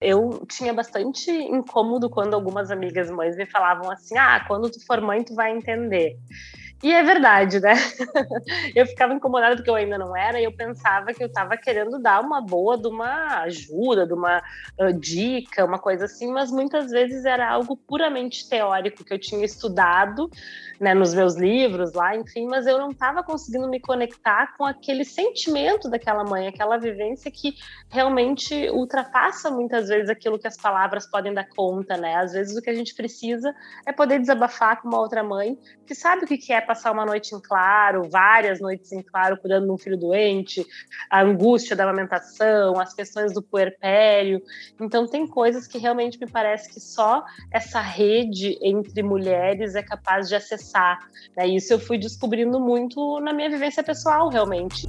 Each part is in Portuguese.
Eu tinha bastante incômodo quando algumas amigas mães me falavam assim: ah, quando tu for mãe, tu vai entender. E é verdade, né? eu ficava incomodada porque eu ainda não era e eu pensava que eu estava querendo dar uma boa de uma ajuda, de uma uh, dica, uma coisa assim, mas muitas vezes era algo puramente teórico que eu tinha estudado, né, nos meus livros lá, enfim, mas eu não estava conseguindo me conectar com aquele sentimento daquela mãe, aquela vivência que realmente ultrapassa muitas vezes aquilo que as palavras podem dar conta, né? Às vezes o que a gente precisa é poder desabafar com uma outra mãe que sabe o que é passar uma noite em claro, várias noites em claro, cuidando de um filho doente, a angústia da amamentação, as questões do puerpério. Então, tem coisas que realmente me parece que só essa rede entre mulheres é capaz de acessar. Né? Isso eu fui descobrindo muito na minha vivência pessoal, realmente.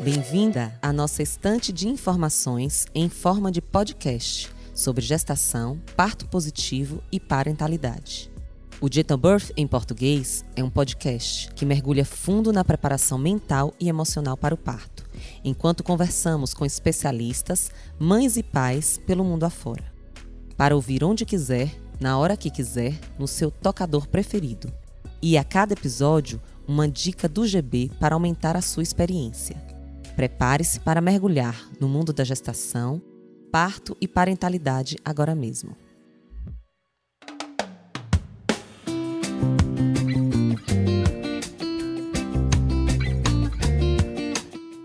Bem-vinda à nossa estante de informações em forma de podcast sobre gestação, parto positivo e parentalidade. O Gentle Birth em português é um podcast que mergulha fundo na preparação mental e emocional para o parto, enquanto conversamos com especialistas, mães e pais pelo mundo afora. Para ouvir onde quiser, na hora que quiser, no seu tocador preferido. E a cada episódio, uma dica do GB para aumentar a sua experiência. Prepare-se para mergulhar no mundo da gestação parto e parentalidade agora mesmo.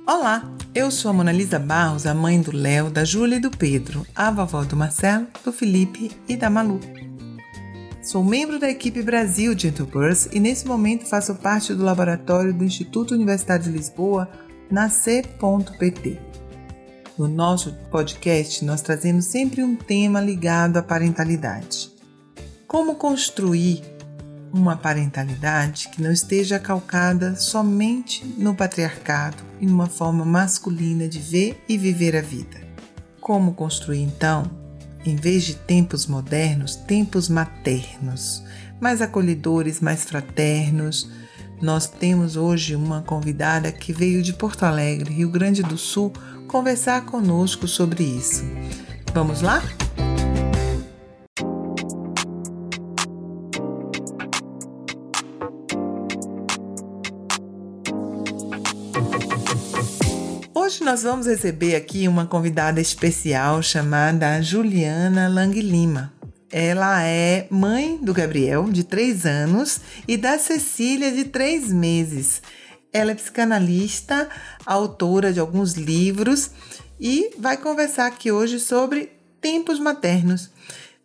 Olá, eu sou a Monalisa Barros, a mãe do Léo, da Júlia e do Pedro, a vovó do Marcelo, do Felipe e da Malu. Sou membro da equipe Brasil de Birth e nesse momento faço parte do laboratório do Instituto Universitário de Lisboa, nascer.pt. No nosso podcast, nós trazemos sempre um tema ligado à parentalidade. Como construir uma parentalidade que não esteja calcada somente no patriarcado e numa forma masculina de ver e viver a vida? Como construir então, em vez de tempos modernos, tempos maternos, mais acolhedores, mais fraternos? Nós temos hoje uma convidada que veio de Porto Alegre, Rio Grande do Sul, conversar conosco sobre isso. Vamos lá? Hoje nós vamos receber aqui uma convidada especial chamada Juliana Lang Lima. Ela é mãe do Gabriel, de 3 anos, e da Cecília, de 3 meses. Ela é psicanalista, autora de alguns livros e vai conversar aqui hoje sobre tempos maternos.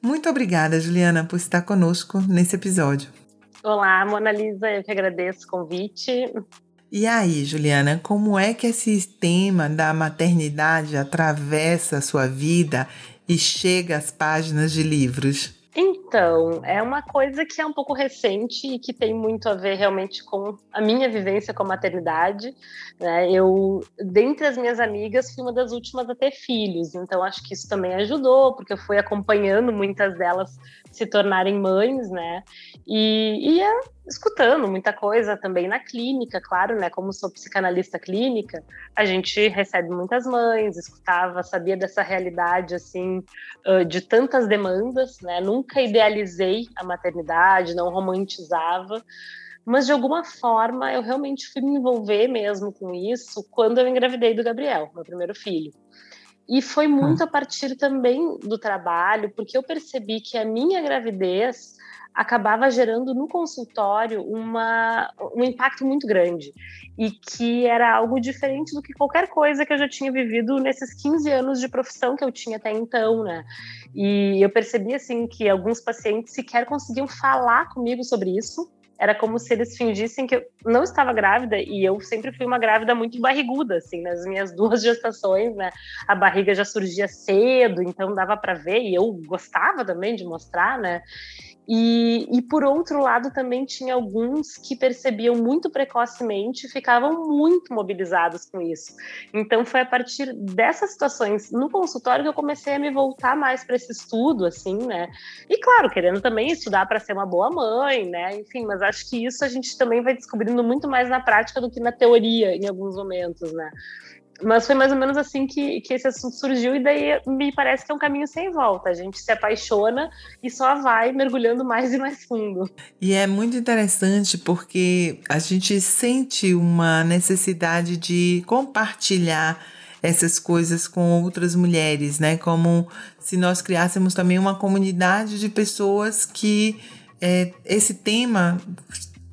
Muito obrigada, Juliana, por estar conosco nesse episódio. Olá, Mona Lisa, eu que agradeço o convite. E aí, Juliana, como é que esse tema da maternidade atravessa a sua vida e chega às páginas de livros? Então, é uma coisa que é um pouco recente e que tem muito a ver realmente com a minha vivência com a maternidade. Né? Eu, dentre as minhas amigas, fui uma das últimas a ter filhos, então acho que isso também ajudou, porque eu fui acompanhando muitas delas se tornarem mães, né? E ia escutando muita coisa também na clínica, claro, né? Como sou psicanalista clínica, a gente recebe muitas mães, escutava, sabia dessa realidade assim de tantas demandas, né? Nunca idealizei a maternidade, não romantizava, mas de alguma forma eu realmente fui me envolver mesmo com isso quando eu engravidei do Gabriel, meu primeiro filho. E foi muito hum. a partir também do trabalho, porque eu percebi que a minha gravidez acabava gerando no consultório uma, um impacto muito grande e que era algo diferente do que qualquer coisa que eu já tinha vivido nesses 15 anos de profissão que eu tinha até então, né? E eu percebi assim que alguns pacientes sequer conseguiam falar comigo sobre isso. Era como se eles fingissem que eu não estava grávida e eu sempre fui uma grávida muito barriguda, assim, nas minhas duas gestações, né? A barriga já surgia cedo, então dava para ver e eu gostava também de mostrar, né? E, e, por outro lado, também tinha alguns que percebiam muito precocemente e ficavam muito mobilizados com isso. Então, foi a partir dessas situações no consultório que eu comecei a me voltar mais para esse estudo, assim, né? E claro, querendo também estudar para ser uma boa mãe, né? Enfim, mas acho que isso a gente também vai descobrindo muito mais na prática do que na teoria, em alguns momentos, né? Mas foi mais ou menos assim que, que esse assunto surgiu, e daí me parece que é um caminho sem volta. A gente se apaixona e só vai mergulhando mais e mais fundo. E é muito interessante porque a gente sente uma necessidade de compartilhar essas coisas com outras mulheres, né? Como se nós criássemos também uma comunidade de pessoas que é, esse tema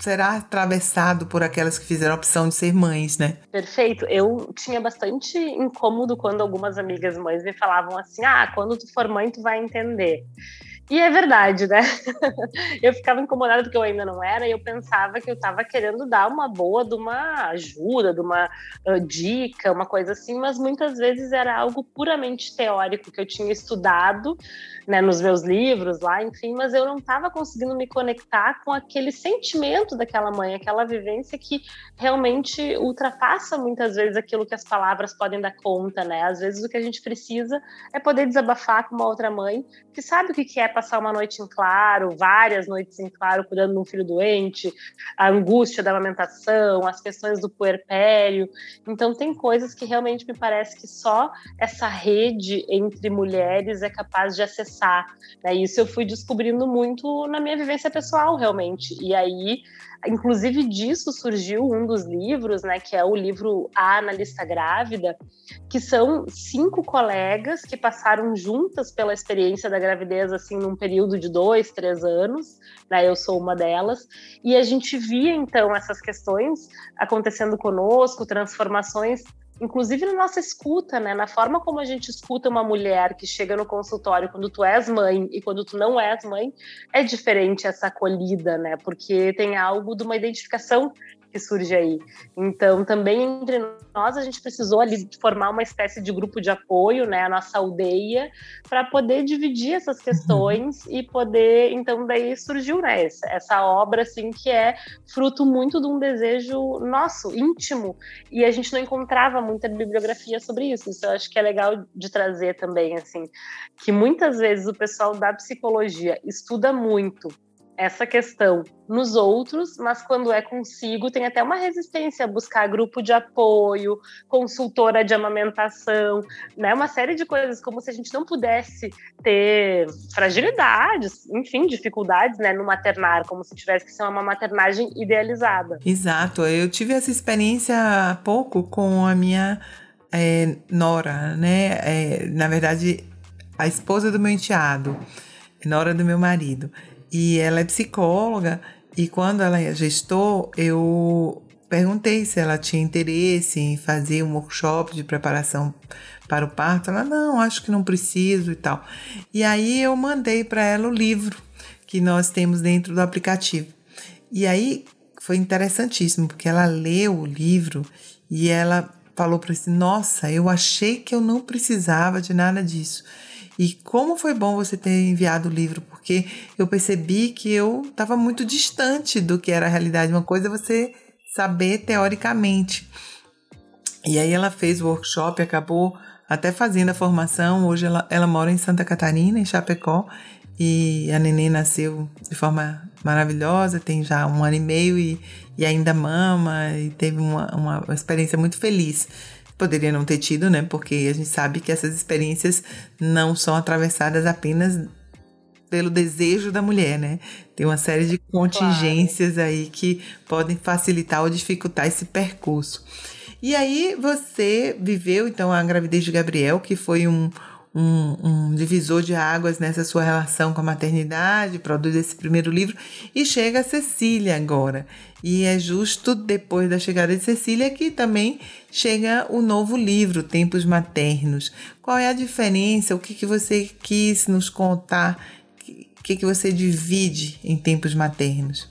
será atravessado por aquelas que fizeram a opção de ser mães, né? Perfeito. Eu tinha bastante incômodo quando algumas amigas mães me falavam assim: ah, quando tu for mãe, tu vai entender. E é verdade, né? eu ficava incomodada porque eu ainda não era e eu pensava que eu estava querendo dar uma boa de uma ajuda, de uma uh, dica, uma coisa assim, mas muitas vezes era algo puramente teórico que eu tinha estudado né, nos meus livros lá, enfim, mas eu não estava conseguindo me conectar com aquele sentimento daquela mãe, aquela vivência que realmente ultrapassa muitas vezes aquilo que as palavras podem dar conta, né? Às vezes o que a gente precisa é poder desabafar com uma outra mãe que sabe o que é passar uma noite em claro, várias noites em claro, cuidando de um filho doente, a angústia da amamentação, as questões do puerpério. Então, tem coisas que realmente me parece que só essa rede entre mulheres é capaz de acessar. Né? Isso eu fui descobrindo muito na minha vivência pessoal, realmente. E aí, inclusive disso surgiu um dos livros, né, que é o livro A Analista Grávida, que são cinco colegas que passaram juntas pela experiência da gravidez, assim, num período de dois, três anos, né, eu sou uma delas, e a gente via, então, essas questões acontecendo conosco, transformações inclusive na nossa escuta, né? Na forma como a gente escuta uma mulher que chega no consultório quando tu és mãe e quando tu não és mãe, é diferente essa acolhida, né? Porque tem algo de uma identificação que surge aí. Então, também entre nós, a gente precisou ali formar uma espécie de grupo de apoio, né, a nossa aldeia, para poder dividir essas uhum. questões e poder, então, daí surgiu, né, essa, essa obra, assim, que é fruto muito de um desejo nosso, íntimo, e a gente não encontrava muita bibliografia sobre isso. Isso eu acho que é legal de trazer também, assim, que muitas vezes o pessoal da psicologia estuda muito essa questão nos outros, mas quando é consigo, tem até uma resistência a buscar grupo de apoio, consultora de amamentação, né? Uma série de coisas, como se a gente não pudesse ter fragilidades, enfim, dificuldades, né, no maternar, como se tivesse que ser uma maternagem idealizada. Exato, eu tive essa experiência há pouco com a minha é, nora, né? É, na verdade, a esposa do meu enteado, nora do meu marido. E ela é psicóloga e quando ela gestou, eu perguntei se ela tinha interesse em fazer um workshop de preparação para o parto. Ela, não, acho que não preciso e tal. E aí eu mandei para ela o livro que nós temos dentro do aplicativo. E aí foi interessantíssimo, porque ela leu o livro e ela falou para mim: Nossa, eu achei que eu não precisava de nada disso. E como foi bom você ter enviado o livro, porque eu percebi que eu estava muito distante do que era a realidade. Uma coisa é você saber teoricamente. E aí ela fez o workshop, acabou até fazendo a formação. Hoje ela, ela mora em Santa Catarina, em Chapecó, e a neném nasceu de forma maravilhosa, tem já um ano e meio e, e ainda mama, e teve uma, uma experiência muito feliz Poderia não ter tido, né? Porque a gente sabe que essas experiências não são atravessadas apenas pelo desejo da mulher, né? Tem uma série de contingências claro. aí que podem facilitar ou dificultar esse percurso. E aí você viveu então a gravidez de Gabriel, que foi um, um, um, divisor de águas nessa sua relação com a maternidade, produz esse primeiro livro e chega a Cecília agora. E é justo depois da chegada de Cecília que também chega o novo livro, Tempos Maternos. Qual é a diferença? O que, que você quis nos contar? O que, que você divide em Tempos Maternos?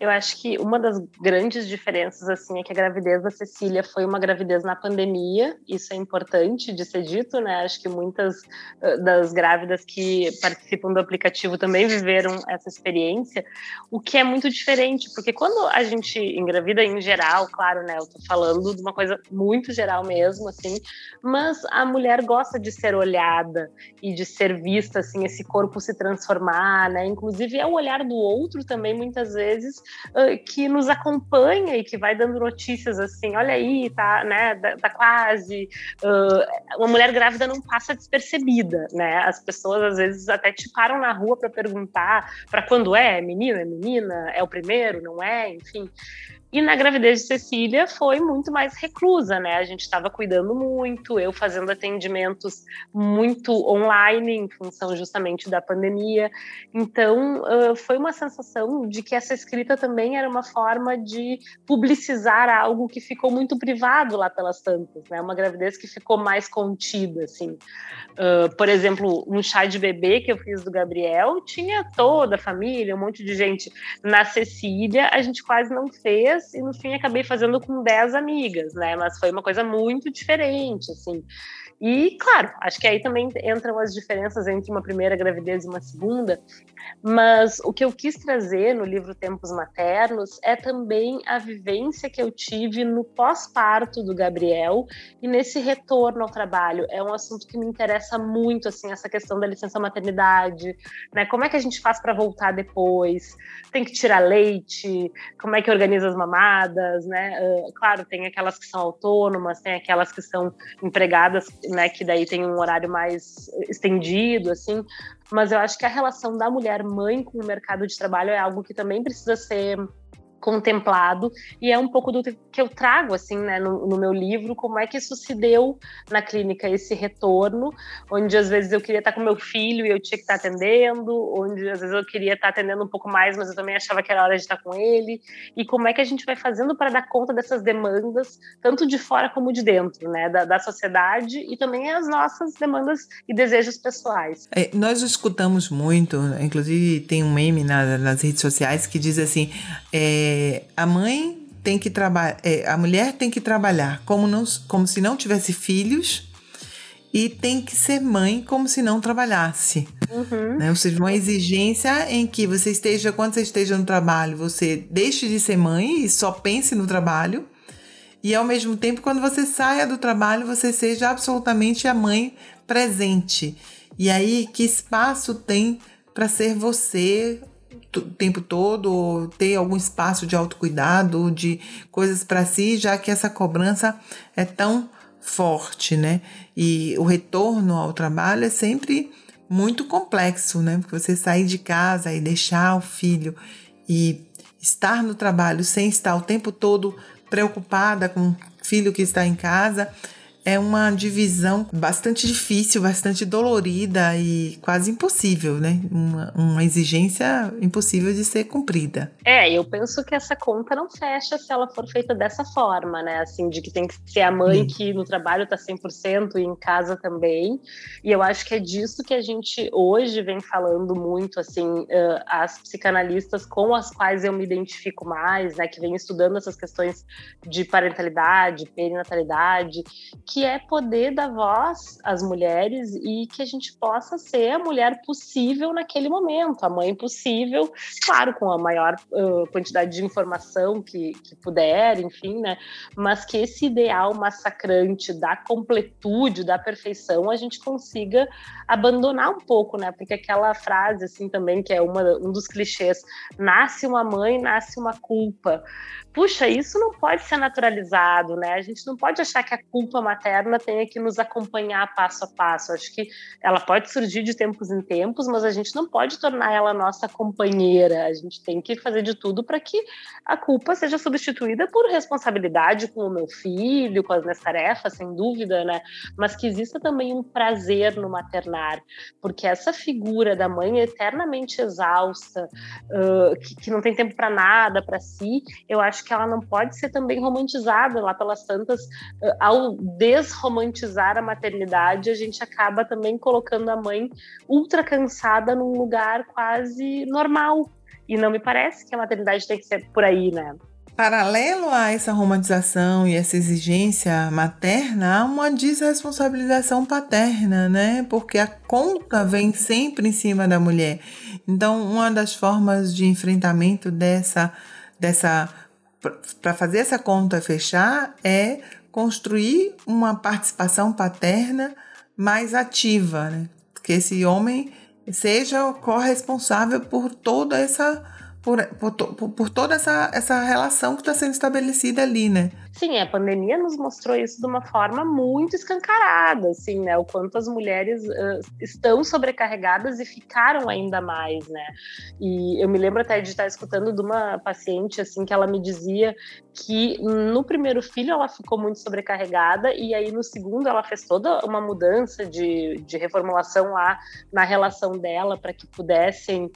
Eu acho que uma das grandes diferenças assim é que a gravidez da Cecília foi uma gravidez na pandemia. Isso é importante de ser dito, né? Acho que muitas das grávidas que participam do aplicativo também viveram essa experiência, o que é muito diferente, porque quando a gente engravida em geral, claro, né? Eu tô falando de uma coisa muito geral mesmo, assim, mas a mulher gosta de ser olhada e de ser vista, assim, esse corpo se transformar, né? Inclusive é o olhar do outro também, muitas vezes, que nos acompanha e que vai dando notícias assim, olha aí, tá, né, tá quase. uma mulher grávida não passa despercebida, né? As pessoas às vezes até te param na rua para perguntar para quando é, é menino, é menina, é o primeiro, não é, enfim. E na gravidez de Cecília foi muito mais reclusa, né? A gente estava cuidando muito, eu fazendo atendimentos muito online, em função justamente da pandemia. Então, uh, foi uma sensação de que essa escrita também era uma forma de publicizar algo que ficou muito privado lá pelas tantas, né? Uma gravidez que ficou mais contida, assim. Uh, por exemplo, um chá de bebê que eu fiz do Gabriel tinha toda a família, um monte de gente. Na Cecília, a gente quase não fez e no fim acabei fazendo com 10 amigas, né? Mas foi uma coisa muito diferente, assim. E, claro, acho que aí também entram as diferenças entre uma primeira gravidez e uma segunda, mas o que eu quis trazer no livro Tempos Maternos é também a vivência que eu tive no pós-parto do Gabriel e nesse retorno ao trabalho. É um assunto que me interessa muito, assim, essa questão da licença maternidade, né? Como é que a gente faz para voltar depois? Tem que tirar leite? Como é que organiza as né? Uh, claro, tem aquelas que são autônomas, tem aquelas que são empregadas né, que daí tem um horário mais estendido, assim, mas eu acho que a relação da mulher mãe com o mercado de trabalho é algo que também precisa ser contemplado e é um pouco do que eu trago assim né, no, no, meu livro como é que isso se deu na clínica esse retorno onde às vezes eu queria estar com meu filho e eu tinha que estar atendendo onde às vezes eu queria estar atendendo um pouco mais mas eu também achava que era hora de estar com ele e como é que a gente vai fazendo para dar conta dessas demandas tanto de fora como de dentro né da, da sociedade e também as nossas demandas e desejos pessoais. É, nós escutamos muito inclusive tem um meme na, nas redes sociais que diz assim é, é, a mãe tem que trabalhar, é, a mulher tem que trabalhar como, não, como se não tivesse filhos e tem que ser mãe como se não trabalhasse. Uhum. Né? Ou seja, uma exigência em que você esteja, quando você esteja no trabalho, você deixe de ser mãe e só pense no trabalho. E ao mesmo tempo, quando você saia do trabalho, você seja absolutamente a mãe presente. E aí, que espaço tem para ser você tempo todo, ou ter algum espaço de autocuidado, de coisas para si, já que essa cobrança é tão forte, né? E o retorno ao trabalho é sempre muito complexo, né? Porque você sair de casa e deixar o filho e estar no trabalho sem estar o tempo todo preocupada com o filho que está em casa é uma divisão bastante difícil, bastante dolorida e quase impossível, né? Uma, uma, exigência impossível de ser cumprida. É, eu penso que essa conta não fecha se ela for feita dessa forma, né? Assim, de que tem que ser a mãe Sim. que no trabalho tá 100% e em casa também. E eu acho que é disso que a gente hoje vem falando muito, assim, uh, as psicanalistas com as quais eu me identifico mais, né? Que vem estudando essas questões de parentalidade, perinatalidade, que é poder dar voz às mulheres e que a gente possa ser a mulher possível naquele momento, a mãe possível, claro, com a maior uh, quantidade de informação que, que puder, enfim, né? Mas que esse ideal massacrante da completude, da perfeição, a gente consiga abandonar um pouco, né? Porque aquela frase, assim, também, que é uma, um dos clichês, nasce uma mãe, nasce uma culpa puxa, isso não pode ser naturalizado, né? A gente não pode achar que a culpa materna tenha que nos acompanhar passo a passo. Acho que ela pode surgir de tempos em tempos, mas a gente não pode tornar ela nossa companheira. A gente tem que fazer de tudo para que a culpa seja substituída por responsabilidade com o meu filho, com as minhas tarefas, sem dúvida, né? Mas que exista também um prazer no maternar, porque essa figura da mãe eternamente exausta, uh, que, que não tem tempo para nada, para si, eu acho acho que ela não pode ser também romantizada lá pelas tantas. Ao desromantizar a maternidade, a gente acaba também colocando a mãe ultra cansada num lugar quase normal, E não me parece que a maternidade tem que ser por aí, né? Paralelo a essa romantização e essa exigência materna, há uma desresponsabilização paterna, né? Porque a conta vem sempre em cima da mulher. Então, uma das formas de enfrentamento dessa, dessa para fazer essa conta fechar é construir uma participação paterna mais ativa, né? Que esse homem seja corresponsável por toda essa por, por, por, toda essa, essa relação que está sendo estabelecida ali, né? Sim, a pandemia nos mostrou isso de uma forma muito escancarada, assim, né? O quanto as mulheres uh, estão sobrecarregadas e ficaram ainda mais, né? E eu me lembro até de estar escutando de uma paciente, assim, que ela me dizia que no primeiro filho ela ficou muito sobrecarregada e aí no segundo ela fez toda uma mudança de, de reformulação lá na relação dela para que pudessem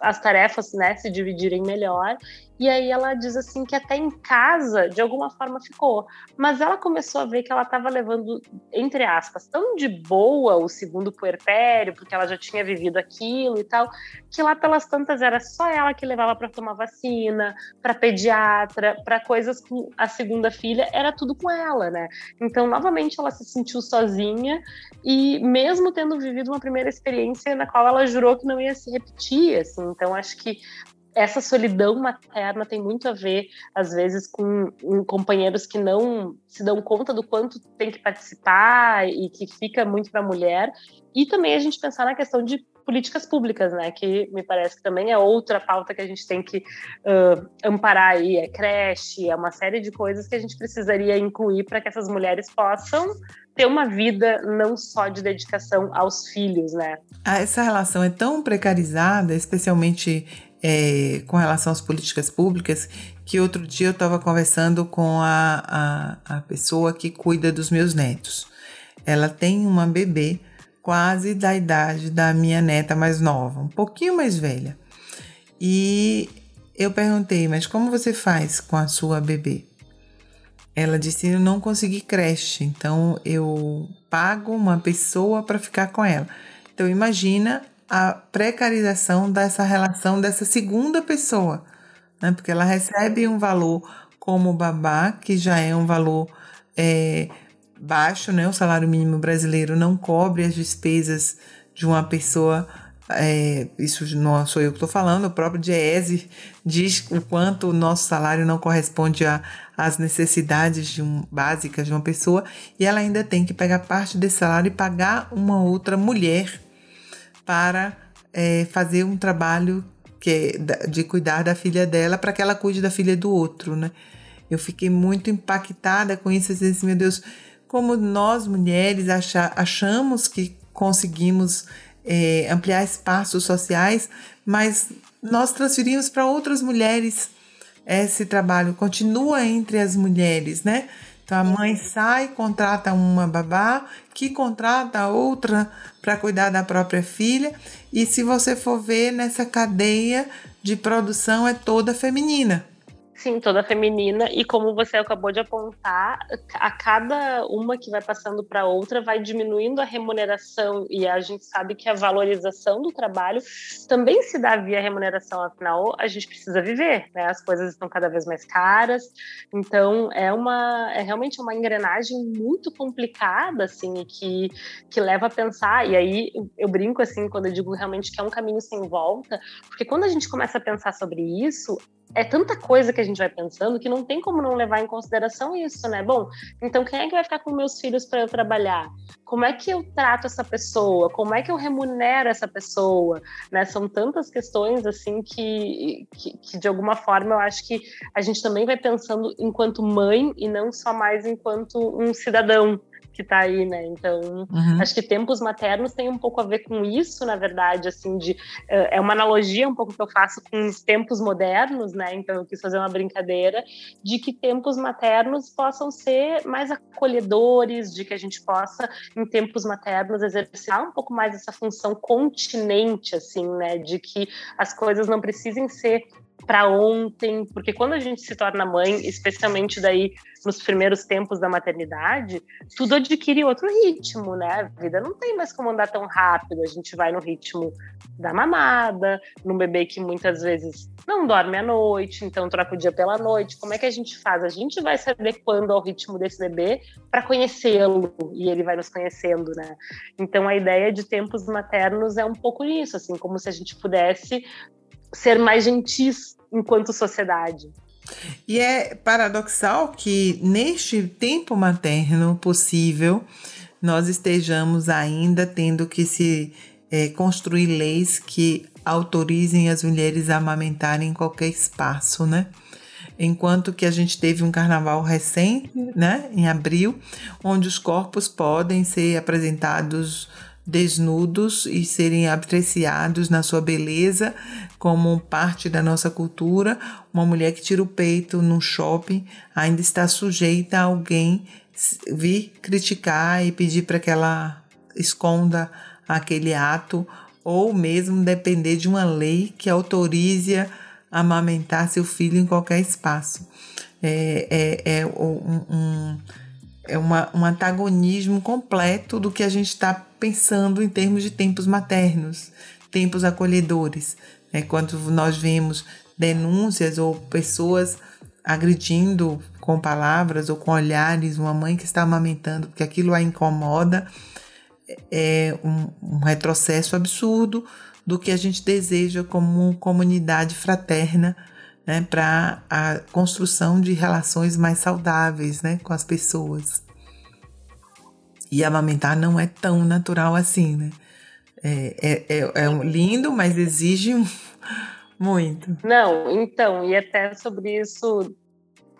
as tarefas, né, se dividirem melhor. E aí ela diz assim que até em casa, de alguma forma, ficou. Mas ela começou a ver que ela estava levando, entre aspas, tão de boa o segundo puerpério, porque ela já tinha vivido aquilo e tal, que lá pelas tantas era só ela que levava para tomar vacina, para pediatra, para coisas com a segunda filha, era tudo com ela, né? Então, novamente, ela se sentiu sozinha e mesmo tendo vivido uma primeira experiência na qual ela jurou que não ia se repetir, assim. Então, acho que essa solidão materna tem muito a ver, às vezes, com, com, companheiros que não se dão conta do quanto tem que participar e que fica muito para a mulher. E também a gente pensar na questão de políticas públicas, né? Que me parece que também é outra pauta que a gente tem que uh, amparar aí. É creche, é uma série de coisas que a gente precisaria incluir para que essas mulheres possam ter uma vida não só de dedicação aos filhos, né? Ah, essa relação é tão precarizada, especialmente é, com relação às políticas públicas, que outro dia eu estava conversando com a, a, a pessoa que cuida dos meus netos. Ela tem uma bebê quase da idade da minha neta mais nova, um pouquinho mais velha. E eu perguntei, mas como você faz com a sua bebê? Ela disse: Eu não consegui creche, então eu pago uma pessoa para ficar com ela. Então imagina a precarização dessa relação dessa segunda pessoa, né? porque ela recebe um valor como babá, que já é um valor é, baixo, né? o salário mínimo brasileiro não cobre as despesas de uma pessoa. É, isso não sou eu que estou falando, o próprio Diese diz o quanto o nosso salário não corresponde às necessidades de um, básicas de uma pessoa e ela ainda tem que pegar parte desse salário e pagar uma outra mulher para é, fazer um trabalho que é de cuidar da filha dela para que ela cuide da filha do outro, né? Eu fiquei muito impactada com isso, assim, meu Deus, como nós mulheres acha, achamos que conseguimos é, ampliar espaços sociais, mas nós transferimos para outras mulheres esse trabalho, continua entre as mulheres, né? Então a mãe sai, contrata uma babá, que contrata outra para cuidar da própria filha, e se você for ver nessa cadeia de produção é toda feminina. Sim, toda feminina. E como você acabou de apontar, a cada uma que vai passando para outra vai diminuindo a remuneração. E a gente sabe que a valorização do trabalho também se dá via remuneração. Afinal, a gente precisa viver, né? As coisas estão cada vez mais caras. Então, é uma é realmente uma engrenagem muito complicada, assim, que, que leva a pensar. E aí eu brinco, assim, quando eu digo realmente que é um caminho sem volta, porque quando a gente começa a pensar sobre isso, é tanta coisa que a gente vai pensando que não tem como não levar em consideração isso, né? Bom, então quem é que vai ficar com meus filhos para eu trabalhar? Como é que eu trato essa pessoa? Como é que eu remunero essa pessoa? Né? São tantas questões assim que, que, que de alguma forma eu acho que a gente também vai pensando enquanto mãe e não só mais enquanto um cidadão que está aí, né? Então, uhum. acho que tempos maternos tem um pouco a ver com isso, na verdade, assim, de é uma analogia um pouco que eu faço com os tempos modernos, né? Então, eu quis fazer uma brincadeira de que tempos maternos possam ser mais acolhedores, de que a gente possa, em tempos maternos, exercitar um pouco mais essa função continente, assim, né? De que as coisas não precisem ser para ontem, porque quando a gente se torna mãe, especialmente daí nos primeiros tempos da maternidade, tudo adquire outro ritmo, né? A vida não tem mais como andar tão rápido, a gente vai no ritmo da mamada, num bebê que muitas vezes não dorme à noite, então troca o dia pela noite. Como é que a gente faz? A gente vai se adequando ao ritmo desse bebê para conhecê-lo e ele vai nos conhecendo, né? Então a ideia de tempos maternos é um pouco isso, assim, como se a gente pudesse ser mais gentis enquanto sociedade. E é paradoxal que neste tempo materno possível nós estejamos ainda tendo que se é, construir leis que autorizem as mulheres a amamentarem em qualquer espaço, né? Enquanto que a gente teve um carnaval recente, né, em abril, onde os corpos podem ser apresentados desnudos e serem apreciados na sua beleza como parte da nossa cultura. Uma mulher que tira o peito no shopping ainda está sujeita a alguém vir criticar e pedir para que ela esconda aquele ato ou mesmo depender de uma lei que autorize a amamentar seu filho em qualquer espaço. É, é, é um, um é uma, um antagonismo completo do que a gente está pensando em termos de tempos maternos, tempos acolhedores. É, quando nós vemos denúncias ou pessoas agredindo com palavras ou com olhares uma mãe que está amamentando porque aquilo a incomoda, é um, um retrocesso absurdo do que a gente deseja como comunidade fraterna né, para a construção de relações mais saudáveis né, com as pessoas. E amamentar não é tão natural assim, né? É, é, é, é lindo, mas exige muito. Não, então, e até sobre isso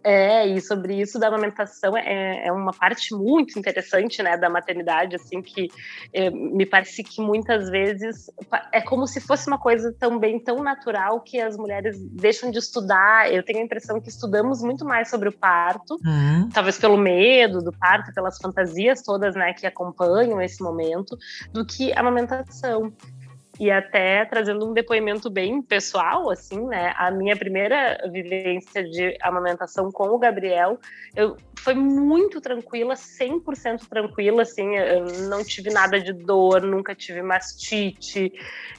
é, e sobre isso da amamentação é, é uma parte muito interessante, né, da maternidade, assim, que é, me parece que muitas vezes é como se fosse uma coisa também tão natural que as mulheres deixam de estudar. Eu tenho a impressão que estudamos muito mais sobre o parto, uhum. talvez pelo medo do parto, pelas fantasias todas, né, que acompanham esse momento, do que a amamentação e até trazendo um depoimento bem pessoal, assim, né? A minha primeira vivência de amamentação com o Gabriel, eu foi muito tranquila, 100% tranquila, assim, eu não tive nada de dor, nunca tive mastite.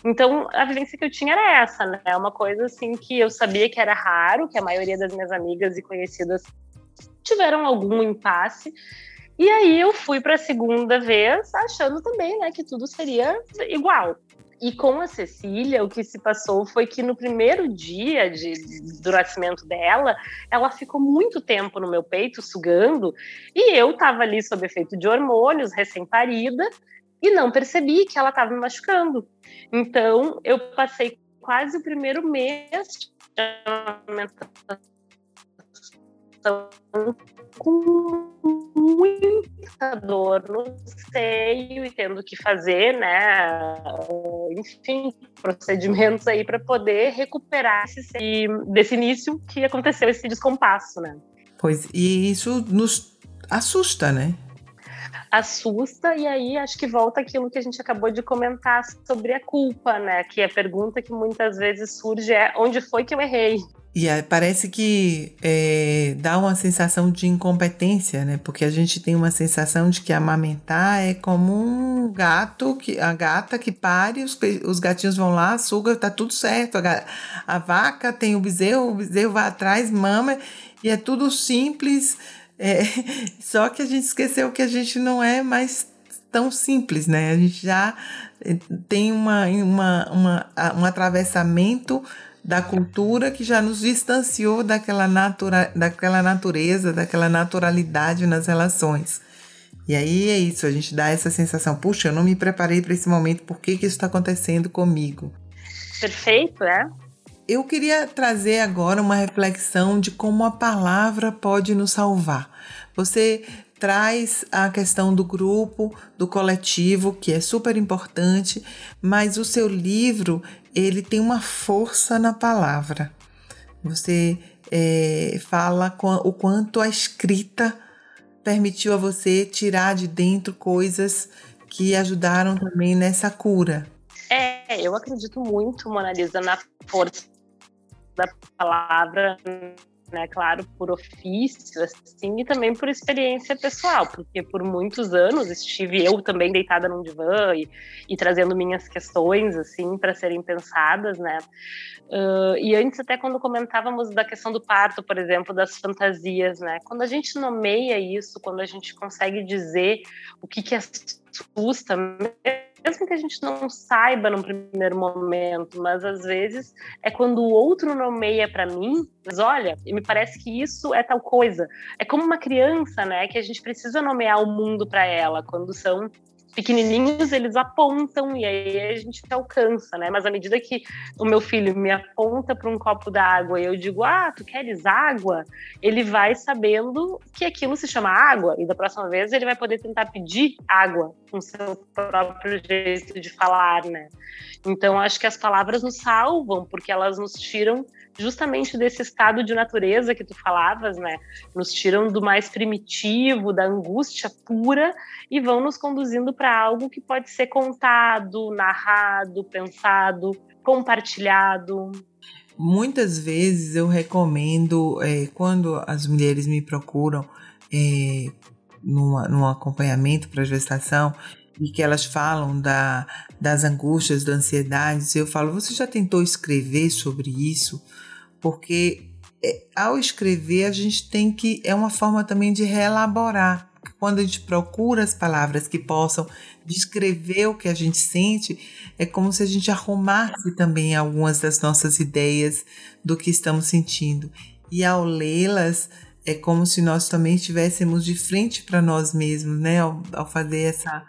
Então, a vivência que eu tinha era essa, né? Uma coisa assim que eu sabia que era raro, que a maioria das minhas amigas e conhecidas tiveram algum impasse. E aí eu fui para a segunda vez achando também, né, que tudo seria igual. E com a Cecília, o que se passou foi que no primeiro dia de, do nascimento dela, ela ficou muito tempo no meu peito, sugando, e eu estava ali sob efeito de hormônios, recém-parida, e não percebi que ela estava me machucando. Então, eu passei quase o primeiro mês de amamentação com muita dor no seio e tendo que fazer, né, enfim, procedimentos aí para poder recuperar esse, desse início que aconteceu esse descompasso, né? Pois, e isso nos assusta, né? Assusta e aí acho que volta aquilo que a gente acabou de comentar sobre a culpa, né? Que a pergunta que muitas vezes surge é onde foi que eu errei? E parece que é, dá uma sensação de incompetência, né? Porque a gente tem uma sensação de que amamentar é como um gato, que, a gata que pare, os, os gatinhos vão lá, suga, tá tudo certo. A, a vaca tem o bezerro, o bezerro vai atrás, mama, e é tudo simples. É, só que a gente esqueceu que a gente não é mais tão simples, né? A gente já é, tem uma, uma, uma, um atravessamento da cultura que já nos distanciou daquela, natura, daquela natureza, daquela naturalidade nas relações. E aí é isso, a gente dá essa sensação, puxa, eu não me preparei para esse momento, por que, que isso está acontecendo comigo? Perfeito, é? Eu queria trazer agora uma reflexão de como a palavra pode nos salvar. Você traz a questão do grupo, do coletivo, que é super importante, mas o seu livro ele tem uma força na palavra. Você é, fala o quanto a escrita permitiu a você tirar de dentro coisas que ajudaram também nessa cura. É, eu acredito muito, Mona Lisa, na força da palavra né, claro, por ofício, assim, e também por experiência pessoal, porque por muitos anos estive eu também deitada num divã e, e trazendo minhas questões, assim, para serem pensadas, né, uh, e antes até quando comentávamos da questão do parto, por exemplo, das fantasias, né, quando a gente nomeia isso, quando a gente consegue dizer o que que assusta, mesmo que a gente não saiba no primeiro momento, mas às vezes é quando o outro nomeia para mim, mas olha, me parece que isso é tal coisa. É como uma criança, né, que a gente precisa nomear o mundo para ela quando são pequenininhos eles apontam e aí a gente alcança, né? Mas à medida que o meu filho me aponta para um copo d'água e eu digo, ah, tu queres água? Ele vai sabendo que aquilo se chama água e da próxima vez ele vai poder tentar pedir água com seu próprio jeito de falar, né? Então acho que as palavras nos salvam porque elas nos tiram justamente desse estado de natureza que tu falavas, né? Nos tiram do mais primitivo, da angústia pura e vão nos conduzindo para algo que pode ser contado, narrado, pensado, compartilhado. Muitas vezes eu recomendo, é, quando as mulheres me procuram é, numa, num acompanhamento para gestação, e que elas falam da, das angústias, da ansiedade, eu falo: você já tentou escrever sobre isso? Porque é, ao escrever a gente tem que é uma forma também de reelaborar. Quando a gente procura as palavras que possam descrever o que a gente sente, é como se a gente arrumasse também algumas das nossas ideias do que estamos sentindo. E ao lê-las, é como se nós também estivéssemos de frente para nós mesmos, né? Ao, ao fazer essa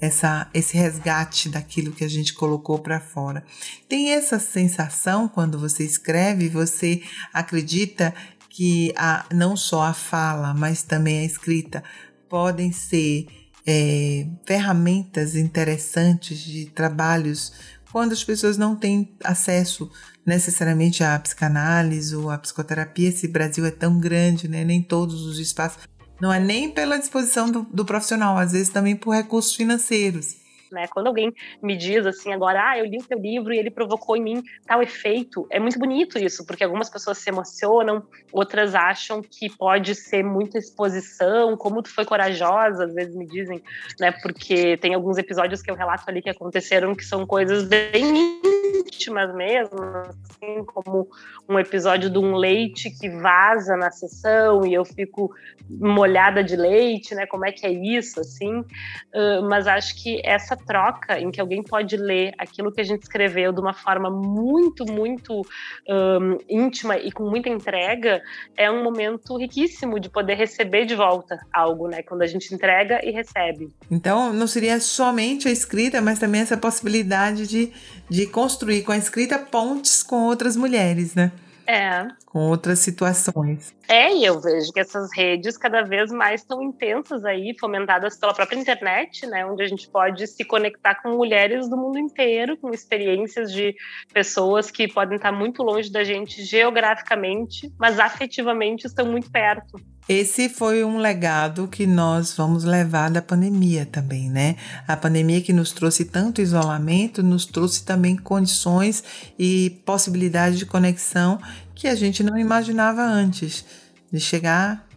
essa, esse resgate daquilo que a gente colocou para fora. Tem essa sensação quando você escreve, você acredita que a, não só a fala, mas também a escrita podem ser é, ferramentas interessantes de trabalhos quando as pessoas não têm acesso necessariamente à psicanálise ou à psicoterapia. Esse Brasil é tão grande, né? nem todos os espaços não é nem pela disposição do, do profissional, às vezes também por recursos financeiros. Né? Quando alguém me diz assim agora, ah, eu li o teu livro e ele provocou em mim tal efeito, é muito bonito isso, porque algumas pessoas se emocionam, outras acham que pode ser muita exposição, como tu foi corajosa, às vezes me dizem, né? Porque tem alguns episódios que eu relato ali que aconteceram que são coisas bem íntimas mesmo, assim, como um episódio de um leite que vaza na sessão e eu fico molhada de leite, né? Como é que é isso, assim? Uh, mas acho que essa troca em que alguém pode ler aquilo que a gente escreveu de uma forma muito, muito um, íntima e com muita entrega é um momento riquíssimo de poder receber de volta algo, né? Quando a gente entrega e recebe. Então, não seria somente a escrita, mas também essa possibilidade de, de construir com a escrita pontes com outras mulheres, né? É. Com outras situações. É, e eu vejo que essas redes cada vez mais estão intensas aí, fomentadas pela própria internet, né? Onde a gente pode se conectar com mulheres do mundo inteiro, com experiências de pessoas que podem estar muito longe da gente geograficamente, mas afetivamente estão muito perto. Esse foi um legado que nós vamos levar da pandemia também, né? A pandemia que nos trouxe tanto isolamento, nos trouxe também condições e possibilidades de conexão que a gente não imaginava antes. De chegar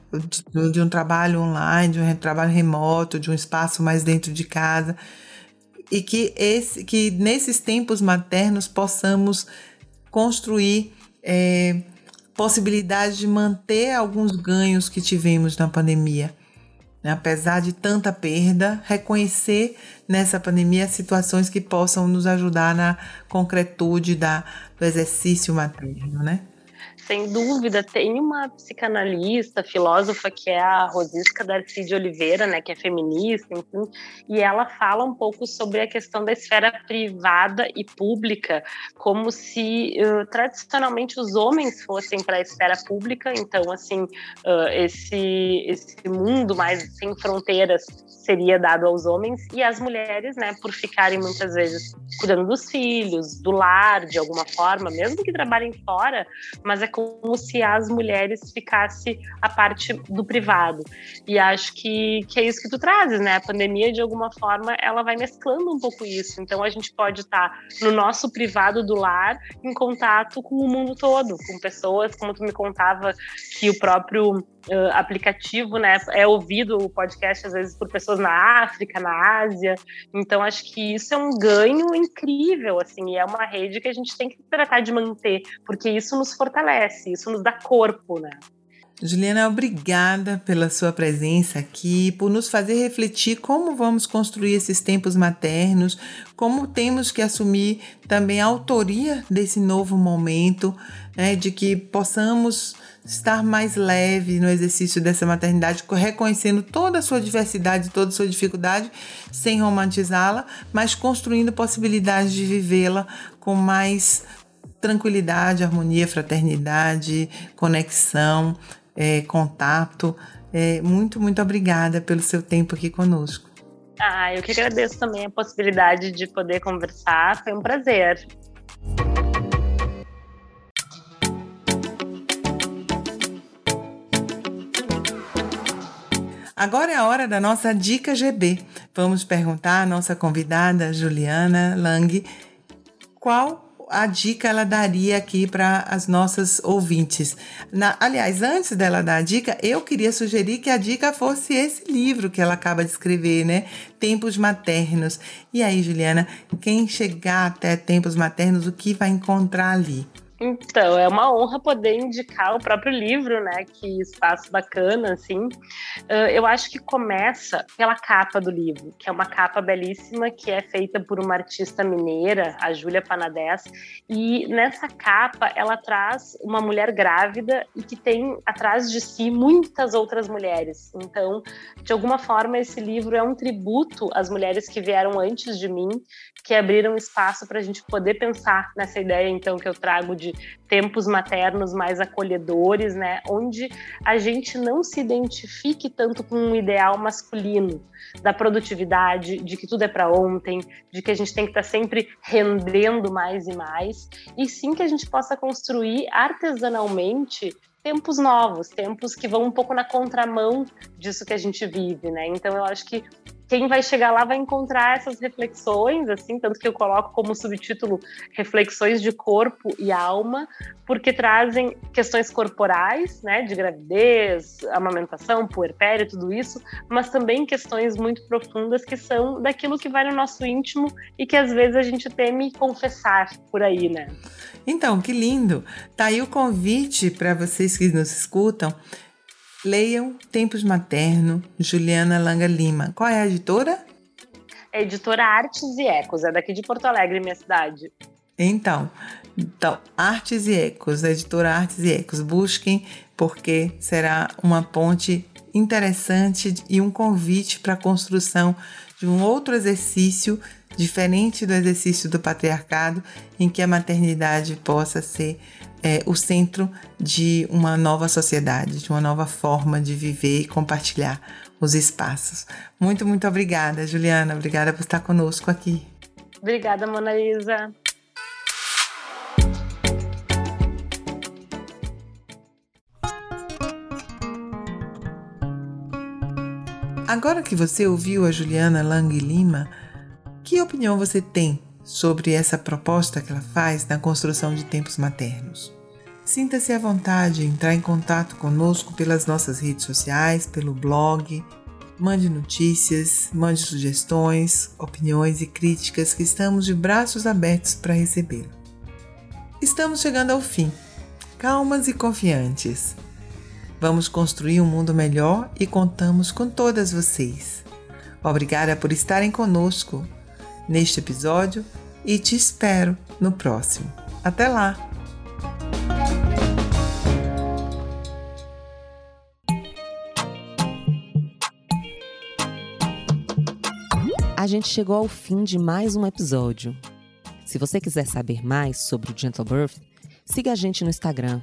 de, um trabalho online, de um trabalho remoto, de um espaço mais dentro de casa. E que, esse, que nesses tempos maternos possamos construir. É, possibilidade de manter alguns ganhos que tivemos na pandemia. Né? Apesar de tanta perda, reconhecer nessa pandemia situações que possam nos ajudar na concretude da, do exercício materno, né? Sem dúvida, tem uma psicanalista, filósofa, que é a Rosisca Darcy de Oliveira, né, que é feminista, enfim, e ela fala um pouco sobre a questão da esfera privada e pública, como se uh, tradicionalmente os homens fossem para a esfera pública, então, assim, uh, esse, esse mundo mais sem fronteiras seria dado aos homens, e as mulheres, né, por ficarem muitas vezes cuidando dos filhos, do lar, de alguma forma, mesmo que trabalhem fora, mas é como se as mulheres ficasse a parte do privado. E acho que, que é isso que tu trazes, né? A pandemia, de alguma forma, ela vai mesclando um pouco isso. Então, a gente pode estar no nosso privado do lar, em contato com o mundo todo, com pessoas, como tu me contava, que o próprio uh, aplicativo, né? É ouvido o podcast às vezes por pessoas na África, na Ásia. Então acho que isso é um ganho incrível, assim, e é uma rede que a gente tem que tratar de manter, porque isso nos fortalece, isso nos dá corpo, né? Juliana, obrigada pela sua presença aqui, por nos fazer refletir como vamos construir esses tempos maternos, como temos que assumir também a autoria desse novo momento, né, de que possamos estar mais leve no exercício dessa maternidade, reconhecendo toda a sua diversidade, toda a sua dificuldade, sem romantizá-la, mas construindo possibilidades de vivê-la com mais tranquilidade, harmonia, fraternidade, conexão, é, contato. É, muito, muito obrigada pelo seu tempo aqui conosco. Ah, eu que agradeço também a possibilidade de poder conversar. Foi um prazer. Agora é a hora da nossa dica GB. Vamos perguntar à nossa convidada Juliana Lang qual a dica ela daria aqui para as nossas ouvintes. Na, aliás, antes dela dar a dica, eu queria sugerir que a dica fosse esse livro que ela acaba de escrever, né? Tempos Maternos. E aí, Juliana, quem chegar até Tempos Maternos, o que vai encontrar ali? Então, é uma honra poder indicar o próprio livro, né? Que espaço bacana, assim. Eu acho que começa pela capa do livro, que é uma capa belíssima que é feita por uma artista mineira, a Júlia Panadés. E nessa capa, ela traz uma mulher grávida e que tem atrás de si muitas outras mulheres. Então, de alguma forma, esse livro é um tributo às mulheres que vieram antes de mim, que abriram espaço para a gente poder pensar nessa ideia, então, que eu trago de tempos maternos mais acolhedores, né? Onde a gente não se identifique tanto com um ideal masculino da produtividade, de que tudo é para ontem, de que a gente tem que estar tá sempre rendendo mais e mais, e sim que a gente possa construir artesanalmente tempos novos, tempos que vão um pouco na contramão disso que a gente vive, né? Então eu acho que quem vai chegar lá vai encontrar essas reflexões, assim, tanto que eu coloco como subtítulo Reflexões de Corpo e Alma, porque trazem questões corporais, né, de gravidez, amamentação, puerpério, tudo isso, mas também questões muito profundas que são daquilo que vai no nosso íntimo e que às vezes a gente teme confessar por aí, né? Então, que lindo! Tá aí o convite para vocês que nos escutam Leiam Tempos Materno, Juliana Langa Lima. Qual é a editora? É editora Artes e Ecos, é daqui de Porto Alegre, minha cidade. Então, então Artes e Ecos, editora Artes e Ecos. Busquem, porque será uma ponte interessante e um convite para a construção de um outro exercício diferente do exercício do patriarcado, em que a maternidade possa ser é, o centro de uma nova sociedade, de uma nova forma de viver e compartilhar os espaços. Muito, muito obrigada, Juliana. Obrigada por estar conosco aqui. Obrigada, Mona Lisa. Agora que você ouviu a Juliana Lang Lima, que opinião você tem sobre essa proposta que ela faz na construção de tempos maternos. Sinta-se à vontade em entrar em contato conosco pelas nossas redes sociais, pelo blog. Mande notícias, mande sugestões, opiniões e críticas que estamos de braços abertos para recebê-lo. Estamos chegando ao fim, calmas e confiantes. Vamos construir um mundo melhor e contamos com todas vocês. Obrigada por estarem conosco neste episódio e te espero no próximo. Até lá! A gente chegou ao fim de mais um episódio. Se você quiser saber mais sobre o Gentle Birth, siga a gente no Instagram.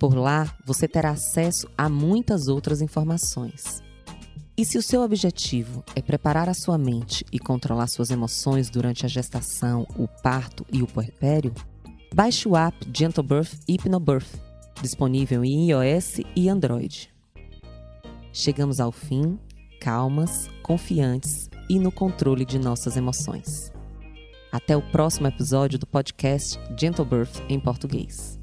Por lá, você terá acesso a muitas outras informações. E se o seu objetivo é preparar a sua mente e controlar suas emoções durante a gestação, o parto e o puerpério, baixe o app Gentlebirth Hypnobirth, disponível em iOS e Android. Chegamos ao fim, calmas, confiantes e no controle de nossas emoções. Até o próximo episódio do podcast Gentle Birth em português.